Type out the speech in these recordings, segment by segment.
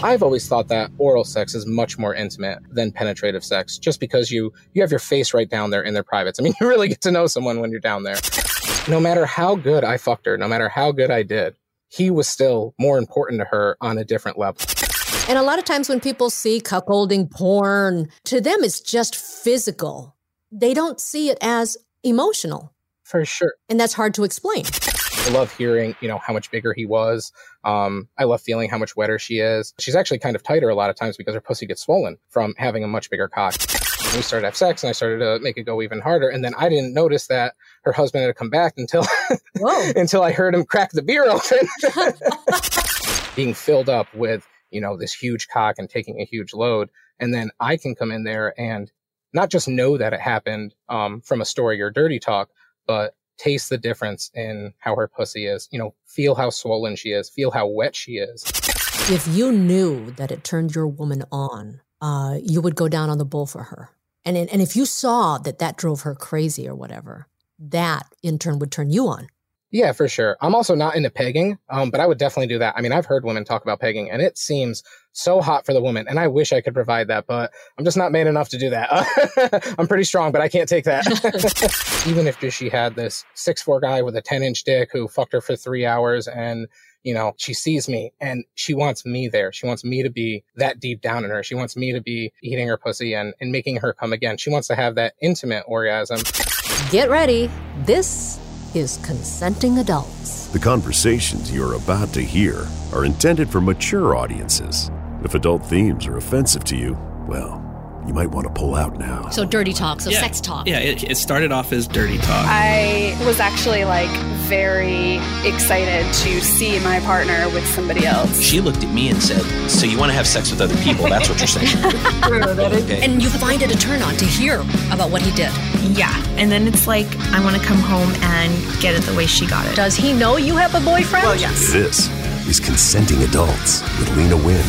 I've always thought that oral sex is much more intimate than penetrative sex, just because you you have your face right down there in their privates. I mean, you really get to know someone when you're down there. No matter how good I fucked her, no matter how good I did, he was still more important to her on a different level. And a lot of times when people see cuckolding porn, to them it's just physical. They don't see it as emotional. For sure. And that's hard to explain. I love hearing, you know, how much bigger he was. Um, I love feeling how much wetter she is. She's actually kind of tighter a lot of times because her pussy gets swollen from having a much bigger cock. And we started to have sex and I started to make it go even harder. And then I didn't notice that her husband had come back until until I heard him crack the beer open. Being filled up with, you know, this huge cock and taking a huge load. And then I can come in there and not just know that it happened um, from a story or dirty talk, but taste the difference in how her pussy is. You know, feel how swollen she is, feel how wet she is. If you knew that it turned your woman on, uh, you would go down on the bull for her. And, and if you saw that that drove her crazy or whatever, that in turn would turn you on. Yeah, for sure. I'm also not into pegging, um, but I would definitely do that. I mean, I've heard women talk about pegging, and it seems so hot for the woman. And I wish I could provide that, but I'm just not made enough to do that. I'm pretty strong, but I can't take that. Even if she had this six four guy with a 10 inch dick who fucked her for three hours and you know, she sees me and she wants me there. She wants me to be that deep down in her. She wants me to be eating her pussy and, and making her come again. She wants to have that intimate orgasm. Get ready. This is Consenting Adults. The conversations you're about to hear are intended for mature audiences. If adult themes are offensive to you, well, you might want to pull out now. So dirty talk, so Yeah. sex talk. Yeah, it, it started off as dirty talk. I was actually like very excited to see my partner with somebody else. She looked at me and said, So you want to have sex with other people? That's what you're saying. Okay. And you find it a turn on to hear about what he did. Yeah. And then it's like, I want to come home and get it the way she got it. Does he know you have a boyfriend? Well, yes. This is Consenting Adults with Lena Wynn.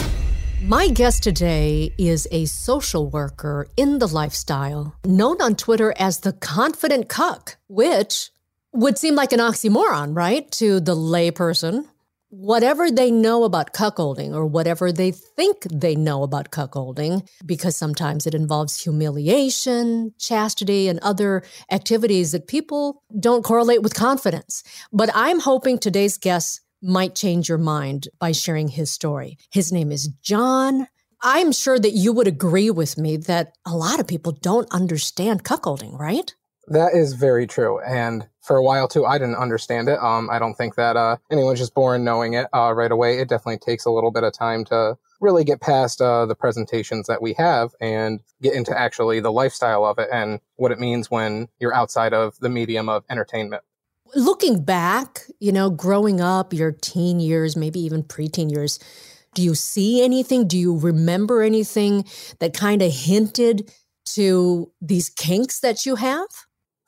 My guest today is a social worker in the lifestyle, known on Twitter as the confident cuck, which would seem like an oxymoron, right? To the layperson. Whatever they know about cuckolding or whatever they think they know about cuckolding, because sometimes it involves humiliation, chastity, and other activities that people don't correlate with confidence. But I'm hoping today's guest might change your mind by sharing his story. His name is John. I'm sure that you would agree with me that a lot of people don't understand cuckolding, right? That is very true. And for a while too, I didn't understand it. Um, I don't think that uh, anyone's just born knowing it uh, right away. It definitely takes a little bit of time to really get past uh, the presentations that we have and get into actually the lifestyle of it and what it means when you're outside of the medium of entertainment. Looking back, you know, growing up, your teen years, maybe even preteen years, do you see anything? Do you remember anything that kind of hinted to these kinks that you have?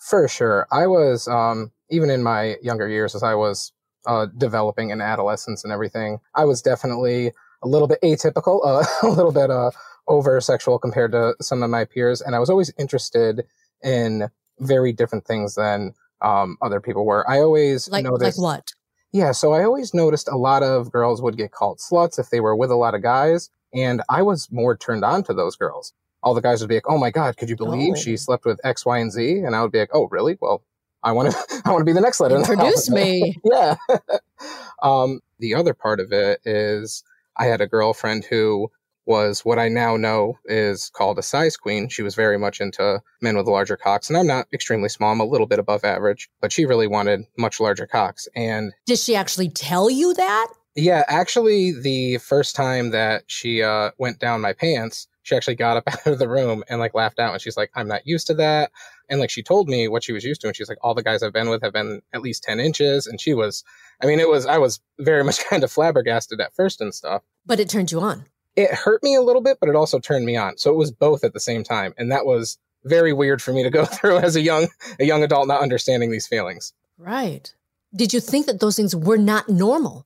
For sure. I was, um, even in my younger years, as I was uh, developing in adolescence and everything, I was definitely a little bit atypical, uh, a little bit uh, over sexual compared to some of my peers. And I was always interested in very different things than um, other people were. I always Like, like noticed. what? Yeah, so I always noticed a lot of girls would get called sluts if they were with a lot of guys, and I was more turned on to those girls. All the guys would be like, "Oh my god, could you believe Oh. she slept with X, Y, and Z?" And I would be like, "Oh, really? Well, I want to, I want to be the next letter." Introduce me. yeah. um, the other part of it is I had a girlfriend who was what I now know is called a size queen. She was very much into men with larger cocks, and I'm not extremely small. I'm a little bit above average, but she really wanted much larger cocks. And Did she actually tell you that? yeah, actually, the first time that she uh, went down my pants, she actually got up out of the room and like laughed out, and she's like, "I'm not used to that." And like she told me what she was used to, and she's like, "All the guys I've been with have been at least ten inches," and she was, I mean, it was, I was very much kind of flabbergasted at first and stuff. But it turned you on. It hurt me a little bit, but it also turned me on. So it was both at the same time, and that was very weird for me to go through as a young, a young adult, not understanding these feelings. Right. Did you think that those things were not normal?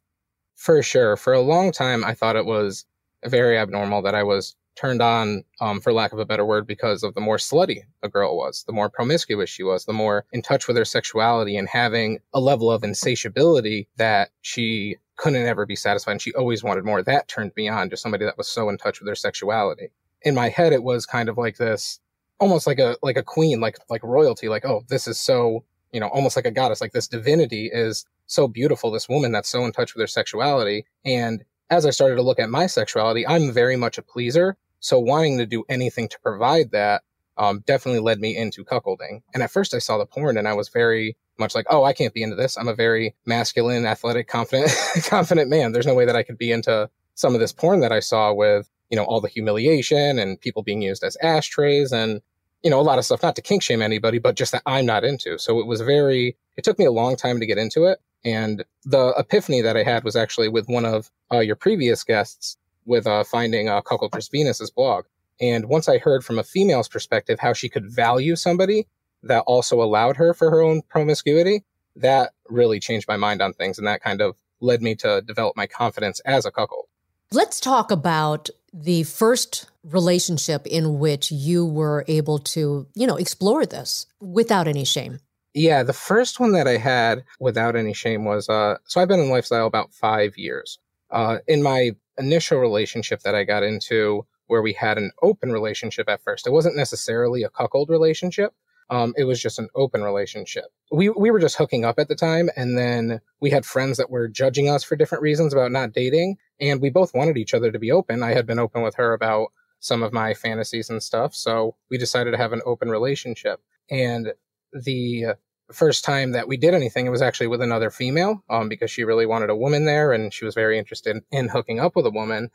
For sure. For a long time, I thought it was very abnormal that I was turned on, um, for lack of a better word, because of the more slutty a girl was, the more promiscuous she was, the more in touch with her sexuality and having a level of insatiability that she couldn't ever be satisfied and she always wanted more. That turned me on to somebody that was so in touch with their sexuality. In my head, it was kind of like this, almost like a, like a queen, like, like royalty, like, oh, this is so, you know, almost like a goddess, like this divinity is so beautiful. This woman that's so in touch with her sexuality. And as I started to look at my sexuality, I'm very much a pleaser. So wanting to do anything to provide that um, definitely led me into cuckolding. And at first I saw the porn and I was very much like, oh, I can't be into this. I'm a very masculine, athletic, confident, confident man. There's no way that I could be into some of this porn that I saw with, you know, all the humiliation and people being used as ashtrays and, you know, a lot of stuff, not to kink shame anybody, but just that I'm not into. So it was very, it took me a long time to get into it. And the epiphany that I had was actually with one of uh, your previous guests with uh, finding uh, Cuckoldress Venus's blog. And once I heard from a female's perspective how she could value somebody that also allowed her for her own promiscuity, that really changed my mind on things. And that kind of led me to develop my confidence as a cuckold. Let's talk about the first relationship in which you were able to, you know, explore this without any shame. Yeah, the first one that I had without any shame was uh so I've been in lifestyle about 5 years. Uh in my initial relationship that I got into where we had an open relationship at first. It wasn't necessarily a cuckold relationship. Um, it was just an open relationship. We we were just hooking up at the time, and then we had friends that were judging us for different reasons about not dating, and we both wanted each other to be open. I had been open with her about some of my fantasies and stuff, so we decided to have an open relationship. And the first time that we did anything, it was actually with another female, um, because she really wanted a woman there, and she was very interested in hooking up with a woman,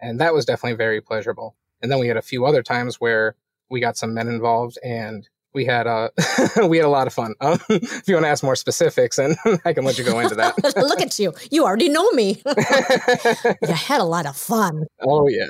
and that was definitely very pleasurable. And then we had a few other times where we got some men involved, and we had uh we had a lot of fun. Um, if you want to ask more specifics, and I can let you go into that. Look at you! You already know me. you had a lot of fun. Oh yeah.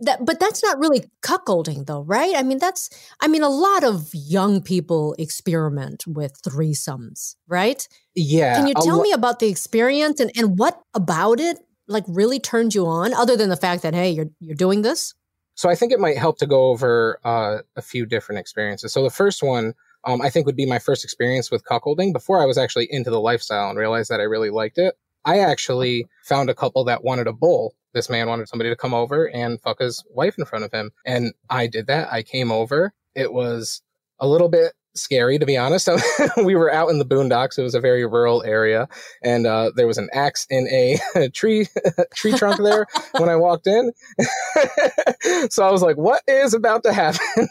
that, but that's not really cuckolding, though, right? I mean, that's I mean, a lot of young people experiment with threesomes, right? Yeah. Can you tell lo- me about the experience and and what about it like really turned you on, other than the fact that hey, you're you're doing this? So I think it might help to go over uh, a few different experiences. So the first one, um, I think, would be my first experience with cuckolding before I was actually into the lifestyle and realized that I really liked it. I actually found a couple that wanted a bull. This man wanted somebody to come over and fuck his wife in front of him. And I did that. I came over. It was a little bit scary, to be honest. we were out in the boondocks. It was a very rural area, and uh, there was an axe in a tree tree trunk there when I walked in. so I was like, "What is about to happen?"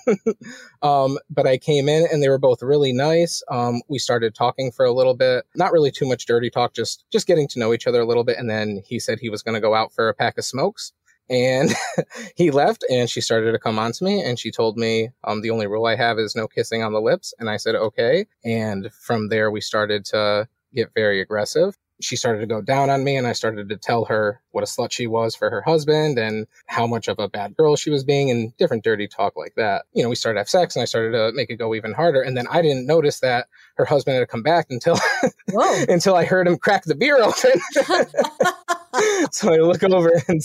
um, but I came in, and they were both really nice. Um, we started talking for a little bit, not really too much dirty talk, just just getting to know each other a little bit. And then he said he was going to go out for a pack of smokes and he left and she started to come on to me and she told me um, the only rule i have is no kissing on the lips. And i said okay. And from there we started to get very aggressive she started to go down on me and i started to tell her what a slut she was for her husband and how much of a bad girl she was being and different dirty talk like that you know we started to have sex and i started to make it go even harder and then i didn't notice that her husband had come back until until i heard him crack the beer open so I look over and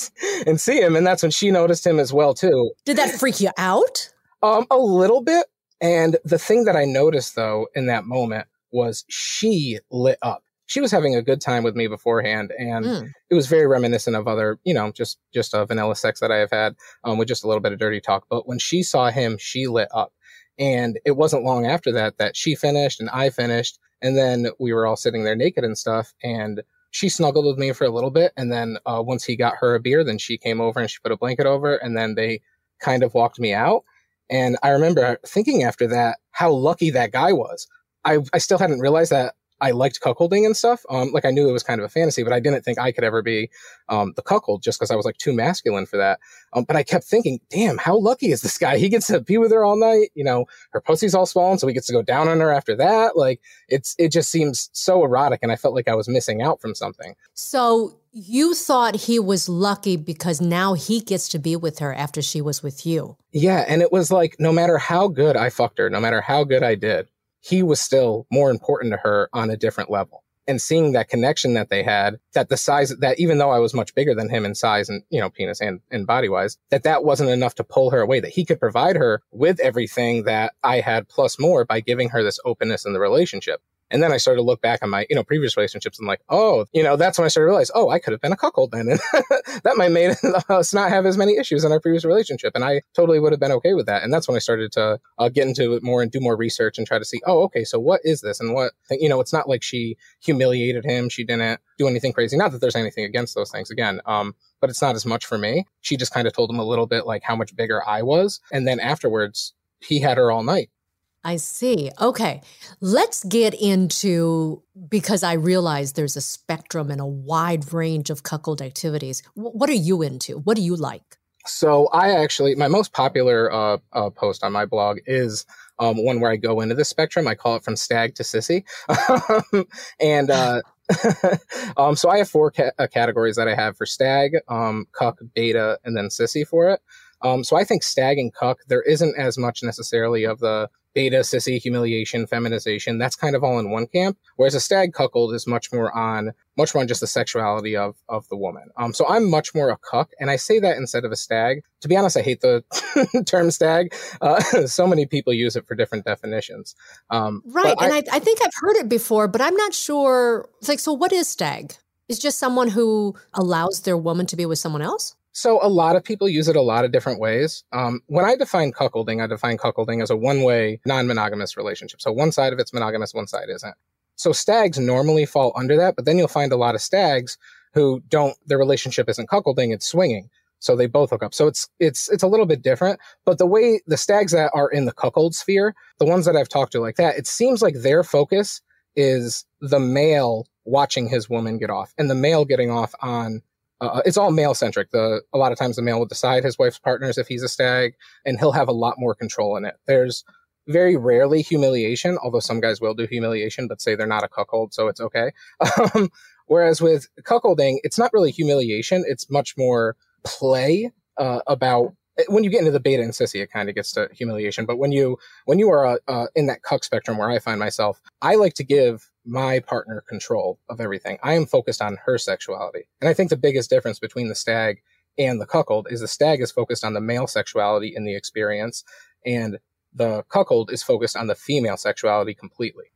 and see him, and that's when she noticed him as well too. Did that freak you out? Um, a little bit. And the thing that I noticed though in that moment was she lit up. She was having a good time with me beforehand, and mm. it was very reminiscent of other, you know, just just a vanilla sex that I have had um, with just a little bit of dirty talk. But when she saw him, she lit up, and it wasn't long after that that she finished and I finished, and then we were all sitting there naked and stuff, and she snuggled with me for a little bit, and then uh, once he got her a beer, then she came over and she put a blanket over, and then they kind of walked me out. And I remember thinking after that how lucky that guy was. I I still hadn't realized that I liked cuckolding and stuff. Um, like I knew it was kind of a fantasy, but I didn't think I could ever be um, the cuckold just because I was like too masculine for that. Um, but I kept thinking, damn, how lucky is this guy? He gets to be with her all night. You know, her pussy's all swollen, so he gets to go down on her after that. Like it's it just seems so erotic, and I felt like I was missing out from something. So you thought he was lucky because now he gets to be with her after she was with you. Yeah, and it was like no matter how good I fucked her, no matter how good I did, he was still more important to her on a different level. and seeing that connection that they had, that the size that even though I was much bigger than him in size and, you know, penis and, and body wise, that that wasn't enough to pull her away, that he could provide her with everything that I had plus more by giving her this openness in the relationship. And then I started to look back on my, you know, previous relationships and like, oh, you know, that's when I started to realize, oh, I could have been a cuckold then. And that might made us not have as many issues in our previous relationship. And I totally would have been okay with that. And that's when I started to uh, get into it more and do more research and try to see, oh, okay, so what is this? And what, you know, it's not like she humiliated him. She didn't do anything crazy. Not that there's anything against those things again. Um, but it's not as much for me. She just kind of told him a little bit like how much bigger I was. And then afterwards, he had her all night. I see. Okay. Let's get into because I realize there's a spectrum and a wide range of cuckold activities. W- what are you into? What do you like? So I actually, my most popular uh, uh, post on my blog is um, one where I go into the spectrum. I call it from stag to sissy, and uh, um, so I have four ca- uh, categories that I have for stag, um, cuck, beta, and then sissy for it. Um, so I think stag and cuck, there isn't as much necessarily of the beta, sissy, humiliation, feminization. That's kind of all in one camp. Whereas a stag cuckold is much more on, much more on just the sexuality of, of the woman. Um, so I'm much more a cuck. And I say that instead of a stag. To be honest, I hate the term stag. Uh, so many people use it for different definitions. Um, right. And I, I, I think I've heard it before, but I'm not sure. It's like, so what is stag? Is just someone who allows their woman to be with someone else? So a lot of people use it a lot of different ways. Um, when I define cuckolding, I define cuckolding as a one-way non-monogamous relationship. So one side of it's monogamous, one side isn't. So stags normally fall under that, but then you'll find a lot of stags who don't, their relationship isn't cuckolding, it's swinging. So they both hook up. So it's, it's, it's a little bit different, but the way the stags that are in the cuckold sphere, the ones that I've talked to like that, it seems like their focus is the male watching his woman get off and the male getting off on uh, it's all male centric. The a lot of times the male will decide his wife's partners if he's a stag, and he'll have a lot more control in it. There's very rarely humiliation, although some guys will do humiliation, but say they're not a cuckold, so it's okay. Um, whereas with cuckolding, it's not really humiliation; it's much more play uh, about when you get into the beta and sissy, it kind of gets to humiliation. But when you when you are uh, uh, in that cuck spectrum where I find myself, I like to give my partner control of everything. I am focused on her sexuality, and I think the biggest difference between the stag and the cuckold is the stag is focused on the male sexuality in the experience, and the cuckold is focused on the female sexuality completely.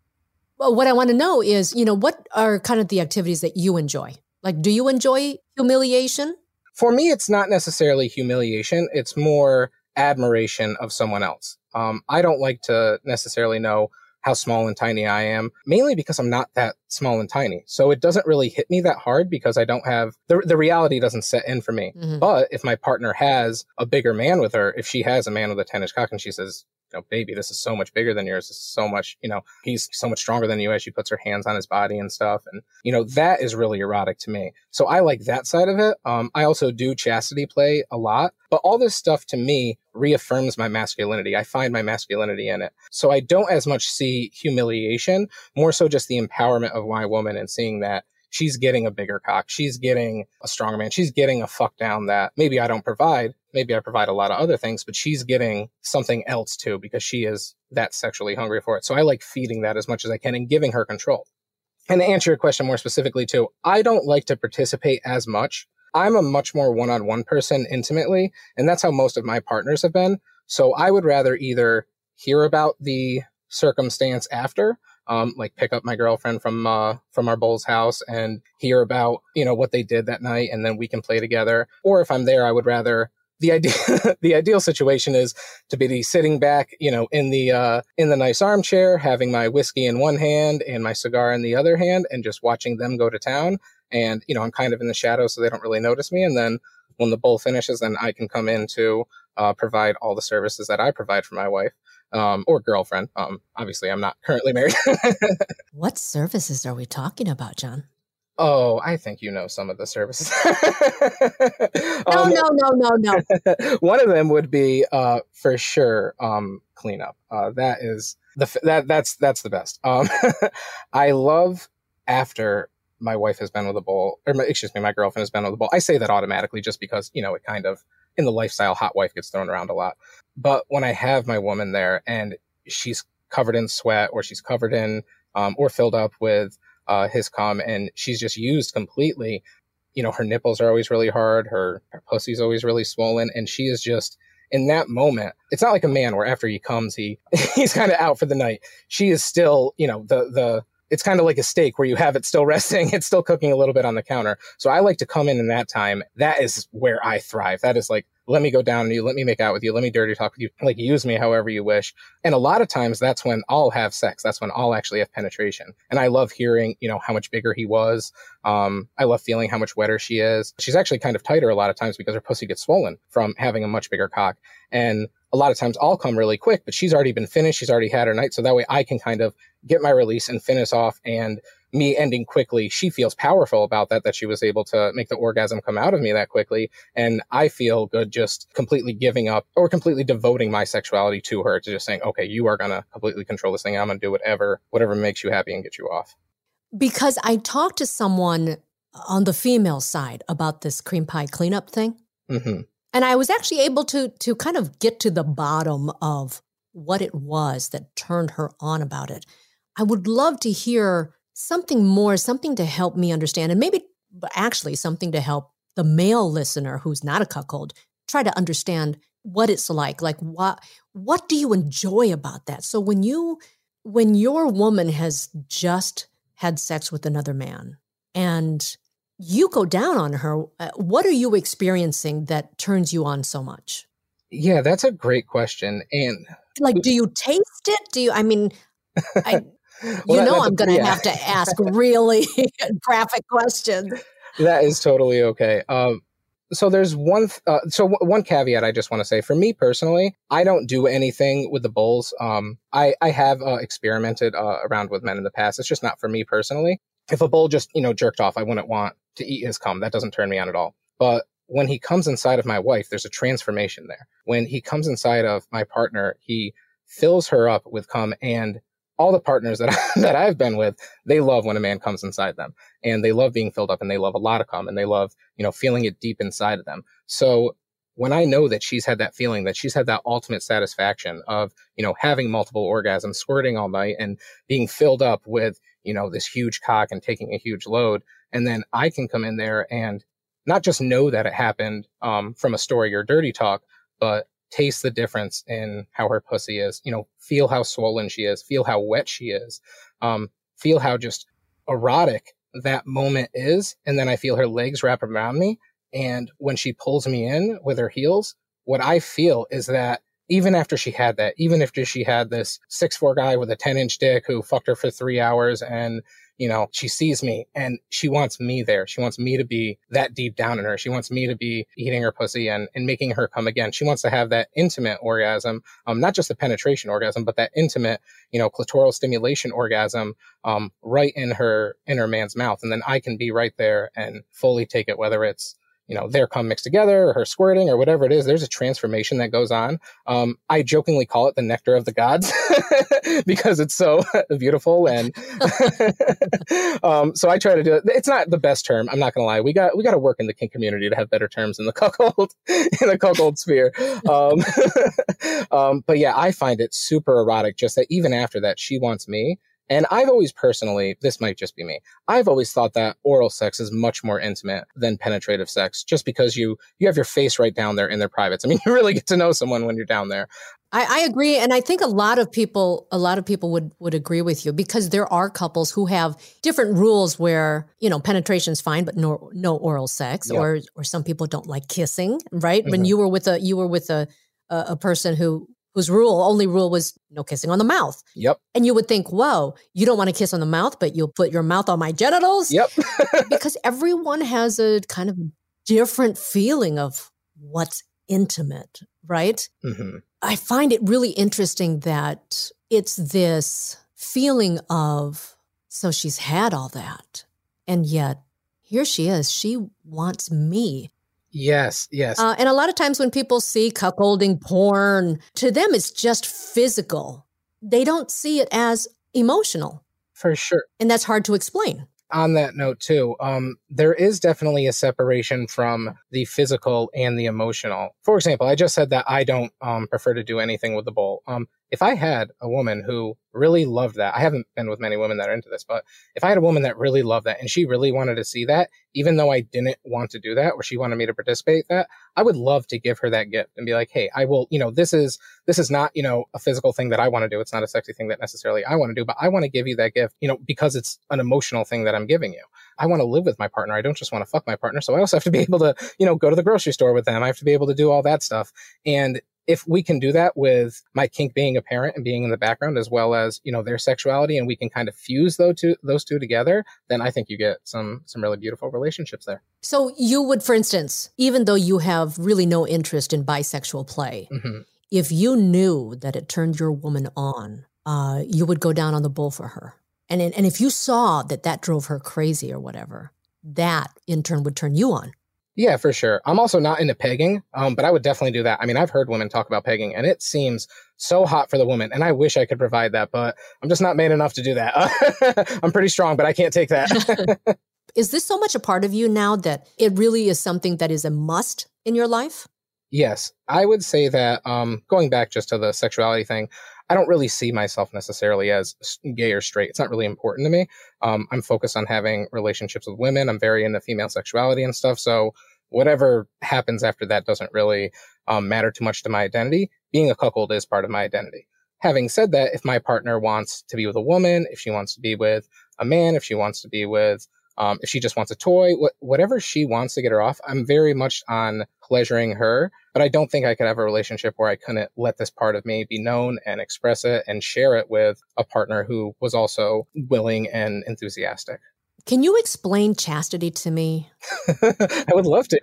Well, what I want to know is, you know, what are kind of the activities that you enjoy? Like, do you enjoy humiliation? For me, it's not necessarily humiliation. It's more admiration of someone else. Um, I don't like to necessarily know how small and tiny I am, mainly because I'm not that small and tiny. So it doesn't really hit me that hard because I don't have the, the reality doesn't set in for me. Mm-hmm. But if my partner has a bigger man with her, if she has a man with a 10 inch cock and she says, you know, baby, this is so much bigger than yours. This is so much, you know, he's so much stronger than you as she puts her hands on his body and stuff. And, you know, that is really erotic to me. So I like that side of it. Um, I also do chastity play a lot, but all this stuff to me reaffirms my masculinity. I find my masculinity in it. So I don't as much see humiliation, more so just the empowerment of my woman and seeing that she's getting a bigger cock. She's getting a stronger man. She's getting a fuck down that maybe I don't provide. Maybe I provide a lot of other things, but she's getting something else too because she is that sexually hungry for it. So I like feeding that as much as I can and giving her control. And to answer your question more specifically too, I don't like to participate as much. I'm a much more one-on-one person intimately, and that's how most of my partners have been. So I would rather either hear about the circumstance after um, like pick up my girlfriend from uh, from our bull's house and hear about you know what they did that night, and then we can play together. Or if I'm there, I would rather the ideal the ideal situation is to be sitting back, you know, in the uh, in the nice armchair, having my whiskey in one hand and my cigar in the other hand, and just watching them go to town. And you know, I'm kind of in the shadows, so they don't really notice me. And then when the bull finishes, then I can come in to uh, provide all the services that I provide for my wife um, or girlfriend. Um, obviously, I'm not currently married. what services are we talking about, John? Oh, I think you know some of the services. no, um, no, no, no, no. one of them would be uh, for sure um, cleanup. Uh, that is the that that's that's the best. Um, I love after my wife has been with a bull, or my, excuse me, my girlfriend has been with a bull. I say that automatically just because you know it kind of in the lifestyle hot wife gets thrown around a lot. But when I have my woman there and she's covered in sweat or she's covered in um, or filled up with uh, his cum, and she's just used completely. You know, her nipples are always really hard, her, her pussy's always really swollen, and she is just in that moment. It's not like a man where after he comes, he he's kind of out for the night. She is still, you know, the the it's kind of like a steak where you have it still resting, it's still cooking a little bit on the counter. So I like to come in in that time. That is where I thrive. That is like, let me go down on you, let me make out with you, let me dirty talk with you, like use me however you wish. And a lot of times that's when I'll have sex. That's when I'll actually have penetration. And I love hearing, you know, how much bigger he was. Um, I love feeling how much wetter she is. She's actually kind of tighter a lot of times because her pussy gets swollen from having a much bigger cock. And a lot of times I'll come really quick, but she's already been finished. She's already had her night. So that way I can kind of get my release and finish off and me ending quickly. She feels powerful about that, that she was able to make the orgasm come out of me that quickly. And I feel good just completely giving up or completely devoting my sexuality to her to just saying, okay, you are going to completely control this thing. I'm going to do whatever, whatever makes you happy and get you off. Because I talked to someone on the female side about this cream pie cleanup thing. Mm-hmm. And I was actually able to to kind of get to the bottom of what it was that turned her on about it. I would love to hear something more, something to help me understand, and maybe actually something to help the male listener who's not a cuckold try to understand what it's like. Like what what do you enjoy about that? So when you when your woman has just had sex with another man and you go down on her. Uh, what are you experiencing that turns you on so much? Yeah, that's a great question. And like, do you taste it? Do you, I mean, I, well, you know, I'm going to yeah. have to ask really graphic questions. That is totally okay. Um, so there's one uh, so w- one caveat i just want to say for me personally i don't do anything with the bulls um, i i have uh, experimented uh, around with men in the past it's just not for me personally if a bull just you know jerked off i wouldn't want to eat his cum. That doesn't turn me on at all. But when he comes inside of my wife, there's a transformation there. When he comes inside of my partner, he fills her up with cum and all the partners that I, that I've been with, they love when a man comes inside them and they love being filled up and they love a lot of cum and they love, you know, feeling it deep inside of them. So when I know that she's had that feeling, that she's had that ultimate satisfaction of, you know, having multiple orgasms, squirting all night and being filled up with, you know, this huge cock and taking a huge load, and then I can come in there and not just know that it happened um, from a story or dirty talk, but taste the difference in how her pussy is. You know, feel how swollen she is, feel how wet she is, um, feel how just erotic that moment is. And then I feel her legs wrap around me. And when she pulls me in with her heels, what I feel is that even after she had that, even after she had this six four guy with a 10 inch dick who fucked her for three hours and you know, she sees me and she wants me there. She wants me to be that deep down in her. She wants me to be eating her pussy and, and making her come again. She wants to have that intimate orgasm, um, not just a penetration orgasm, but that intimate, you know, clitoral stimulation orgasm, um, right in her, in her man's mouth. And then I can be right there and fully take it, whether it's, you know, their cum mixed together or her squirting or whatever it is, there's a transformation that goes on. Um, I jokingly call it the nectar of the gods because it's so beautiful. And um, so I try to do it. It's not the best term. I'm not to lie. We got, we got to work in the kink community to have better terms in the cuckold, in the cuckold sphere. Um, um, but yeah, I find it super erotic just that even after that, she wants me and I've always personally, this might just be me, I've always thought that oral sex is much more intimate than penetrative sex, just because you you have your face right down there in their privates. I mean, you really get to know someone when you're down there. I, I agree, and I think a lot of people, a lot of people would would agree with you because there are couples who have different rules where you know penetration is fine, but no no oral sex, yep. or or some people don't like kissing, right? Mm-hmm. When you were with a you were with a, a person who whose rule only rule was no kissing on the mouth. Yep. And you would think, whoa, you don't want to kiss on the mouth, but you'll put your mouth on my genitals. Yep. because everyone has a kind of different feeling of what's intimate, right? Mm-hmm. I find it really interesting that it's this feeling of, so she's had all that. And yet here she is. She wants me. Yes, yes. Uh, and a lot of times when people see cuckolding porn, to them it's just physical. They don't see it as emotional. For sure. And that's hard to explain. On that note, too, um, there is definitely a separation from the physical and the emotional. For example, I just said that I don't um, prefer to do anything with the bull. Um, if I had a woman who really loved that, I haven't been with many women that are into this, but if I had a woman that really loved that and she really wanted to see that, even though I didn't want to do that or she wanted me to participate that, I would love to give her that gift and be like, Hey, I will, you know, this is, this is not, you know, a physical thing that I want to do. It's not a sexy thing that necessarily I want to do, but I want to give you that gift, you know, because it's an emotional thing that I'm giving you. I want to live with my partner. I don't just want to fuck my partner. So I also have to be able to, you know, go to the grocery store with them. I have to be able to do all that stuff. And if we can do that with my kink being a parent and being in the background as well as you know their sexuality and we can kind of fuse those two those two together then i think you get some some really beautiful relationships there. So you would for instance even though you have really no interest in bisexual play mm-hmm. if you knew that it turned your woman on uh, you would go down on the bull for her. And and if you saw that that drove her crazy or whatever that in turn would turn you on yeah, for sure. I'm also not into pegging, um, but I would definitely do that. I mean, I've heard women talk about pegging, and it seems so hot for the woman. And I wish I could provide that, but I'm just not made enough to do that. I'm pretty strong, but I can't take that. is this so much a part of you now that it really is something that is a must in your life? Yes, I would say that. Um, going back just to the sexuality thing, I don't really see myself necessarily as gay or straight. It's not really important to me. Um, I'm focused on having relationships with women. I'm very into female sexuality and stuff. So whatever happens after that doesn't really um, matter too much to my identity. Being a cuckold is part of my identity. Having said that, if my partner wants to be with a woman, if she wants to be with a man, if she wants to be with um, if she just wants a toy, wh- whatever she wants to get her off, I'm very much on pleasuring her. But I don't think I could have a relationship where I couldn't let this part of me be known and express it and share it with a partner who was also willing and enthusiastic. Can you explain chastity to me? I would love to.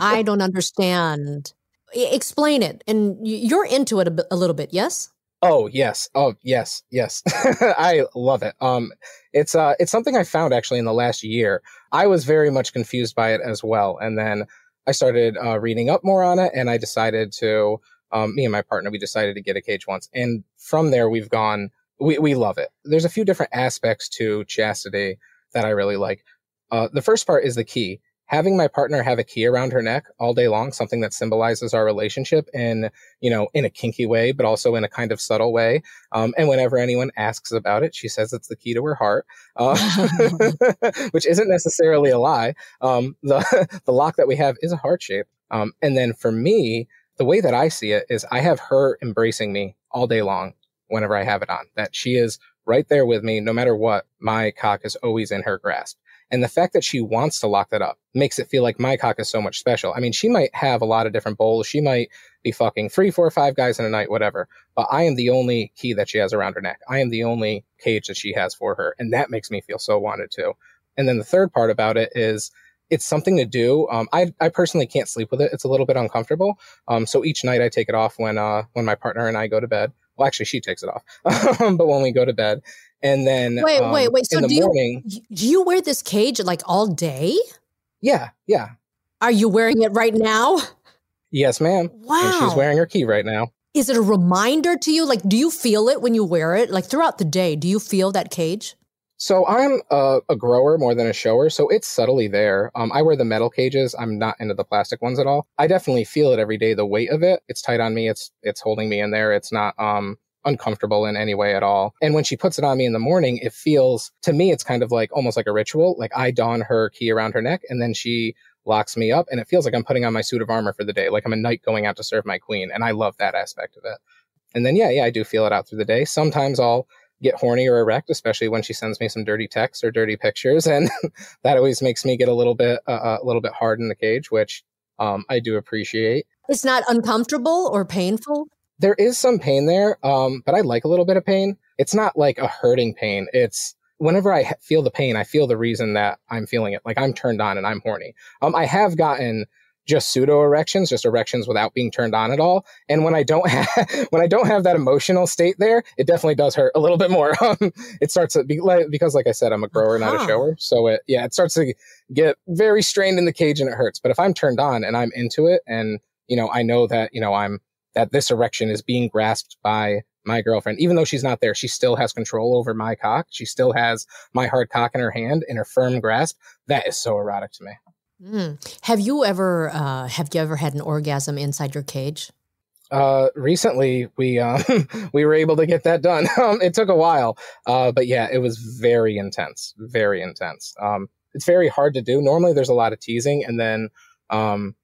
I don't understand. Explain it. And you're into it a, a little bit, yes? Oh yes. Oh yes. Yes. I love it. Um, it's uh, it's something I found actually in the last year. I was very much confused by it as well, and then I started uh, reading up more on it, and I decided to. Um, me and my partner, we decided to get a cage once, and from there we've gone. We we love it. There's a few different aspects to chastity that I really like. Uh, the first part is the key having my partner have a key around her neck all day long, something that symbolizes our relationship in, you know, in a kinky way, but also in a kind of subtle way. Um, and whenever anyone asks about it, she says it's the key to her heart, uh, which isn't necessarily a lie. Um, the, the lock that we have is a heart shape. Um, and then for me, the way that I see it is I have her embracing me all day long whenever I have it on, that she is right there with me, no matter what, my cock is always in her grasp. And the fact that she wants to lock that up makes it feel like my cock is so much special. I mean, she might have a lot of different bulls. She might be fucking three, four, five guys in a night, whatever. But I am the only key that she has around her neck. I am the only cage that she has for her. And that makes me feel so wanted to. And then the third part about it is it's something to do. Um, I, I personally can't sleep with it. It's a little bit uncomfortable. Um, so each night I take it off when, uh, when my partner and I go to bed. Well, actually, she takes it off. but when we go to bed, and then wait, um, wait, wait. So do morning, you do you wear this cage like all day? Yeah, yeah. Are you wearing it right now? Yes, ma'am. Wow. And she's wearing her key right now. Is it a reminder to you? Like, do you feel it when you wear it? Like throughout the day, do you feel that cage? So I'm a, a grower more than a shower, so it's subtly there. Um, I wear the metal cages. I'm not into the plastic ones at all. I definitely feel it every day. The weight of it, it's tight on me. It's it's holding me in there. It's not um uncomfortable in any way at all. And when she puts it on me in the morning, it feels to me, it's kind of like almost like a ritual. Like I don her key around her neck and then she locks me up and it feels like I'm putting on my suit of armor for the day. Like I'm a knight going out to serve my queen. And I love that aspect of it. And then, yeah, yeah, I do feel it out through the day. Sometimes I'll get horny or erect, especially when she sends me some dirty texts or dirty pictures. And that always makes me get a little bit, uh, uh, a little bit hard in the cage, which um, I do appreciate. It's not uncomfortable or painful there is some pain there, um, but I like a little bit of pain. It's not like a hurting pain. It's whenever I feel the pain, I feel the reason that I'm feeling it. Like I'm turned on and I'm horny. Um, I have gotten just pseudo erections, just erections without being turned on at all. And when I don't have, when I don't have that emotional state there, it definitely does hurt a little bit more. Um, it starts to be like, because like I said, I'm a grower, uh-huh. not a uh-huh. shower. So it, yeah, it starts to get very strained in the cage and it hurts. But if I'm turned on and I'm into it and, you know, I know that, you know, I'm that this erection is being grasped by my girlfriend. Even though she's not there, she still has control over my cock. She still has my hard cock in her hand in her firm grasp. That is so erotic to me. Mm. Have you ever uh, have you ever had an orgasm inside your cage? Uh, recently we um, we were able to get that done. Um, it took a while, uh, but yeah, it was very intense, very intense. Um, it's very hard to do. Normally, there's a lot of teasing, and then um,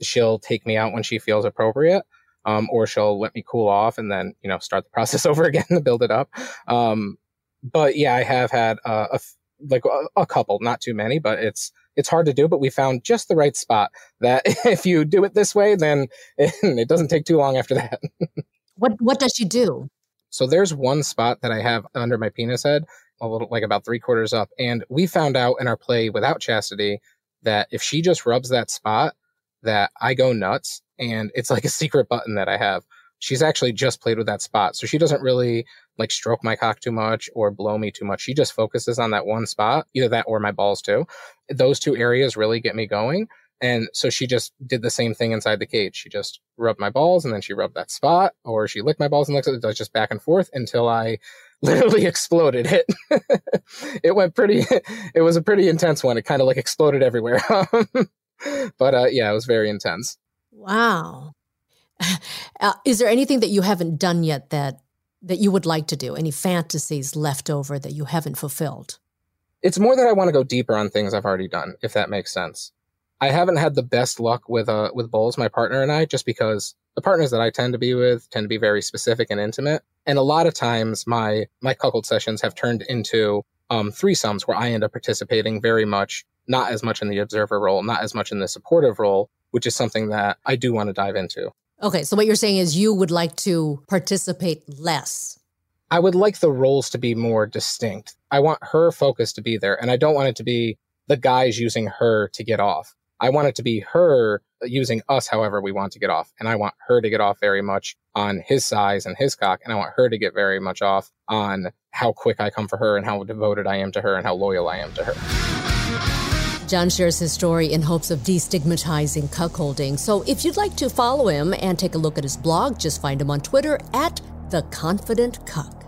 she'll take me out when she feels appropriate, um, or she'll let me cool off, and then you know start the process over again to build it up. Um, but yeah, I have had uh, a f- like a, a couple, not too many, but it's it's hard to do, but we found just the right spot that if you do it this way, then it, it doesn't take too long after that. what what does she do? So there's one spot that I have under my penis head, a little like about three quarters up, and we found out in our play without chastity that if she just rubs that spot, that I go nuts, and it's like a secret button that I have. She's actually just played with that spot, so she doesn't really like stroke my cock too much or blow me too much. She just focuses on that one spot, either that or my balls too. Those two areas really get me going. And so she just did the same thing inside the cage. She just rubbed my balls and then she rubbed that spot, or she licked my balls and licked it. It just back and forth until I literally exploded it. it went pretty, it was a pretty intense one. It kind of like exploded everywhere. but uh, yeah, it was very intense. Wow. Uh, is there anything that you haven't done yet that that you would like to do? Any fantasies left over that you haven't fulfilled? It's more that I want to go deeper on things I've already done, if that makes sense. I haven't had the best luck with uh with bulls, my partner and I, just because the partners that I tend to be with tend to be very specific and intimate. And a lot of times my my cuckold sessions have turned into um threesomes where I end up participating very much, not as much in the observer role, not as much in the supportive role, which is something that I do want to dive into. Okay, so what you're saying is you would like to participate less. I would like the roles to be more distinct. I want her focus to be there, and I don't want it to be the guys using her to get off. I want it to be her using us however we want to get off. And I want her to get off very much on his size and his cock. And I want her to get very much off on how quick I come for her and how devoted I am to her and how loyal I am to her. John shares his story in hopes of destigmatizing cuckolding. So if you'd like to follow him and take a look at his blog, just find him on Twitter at The Confident Cuck.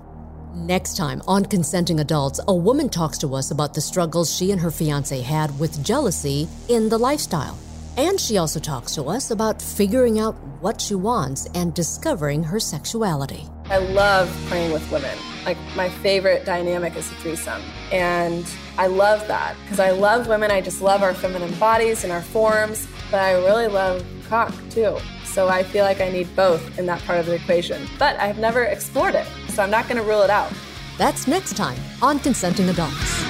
Next time on Consenting Adults, a woman talks to us about the struggles she and her fiance had with jealousy in the lifestyle. And she also talks to us about figuring out what she wants and discovering her sexuality. I love playing with women. Like, my favorite dynamic is a threesome. And I love that because I love women. I just love our feminine bodies and our forms, but I really love cock too. So I feel like I need both in that part of the equation. But I've never explored it, so I'm not going to rule it out. That's next time on Consenting Adults.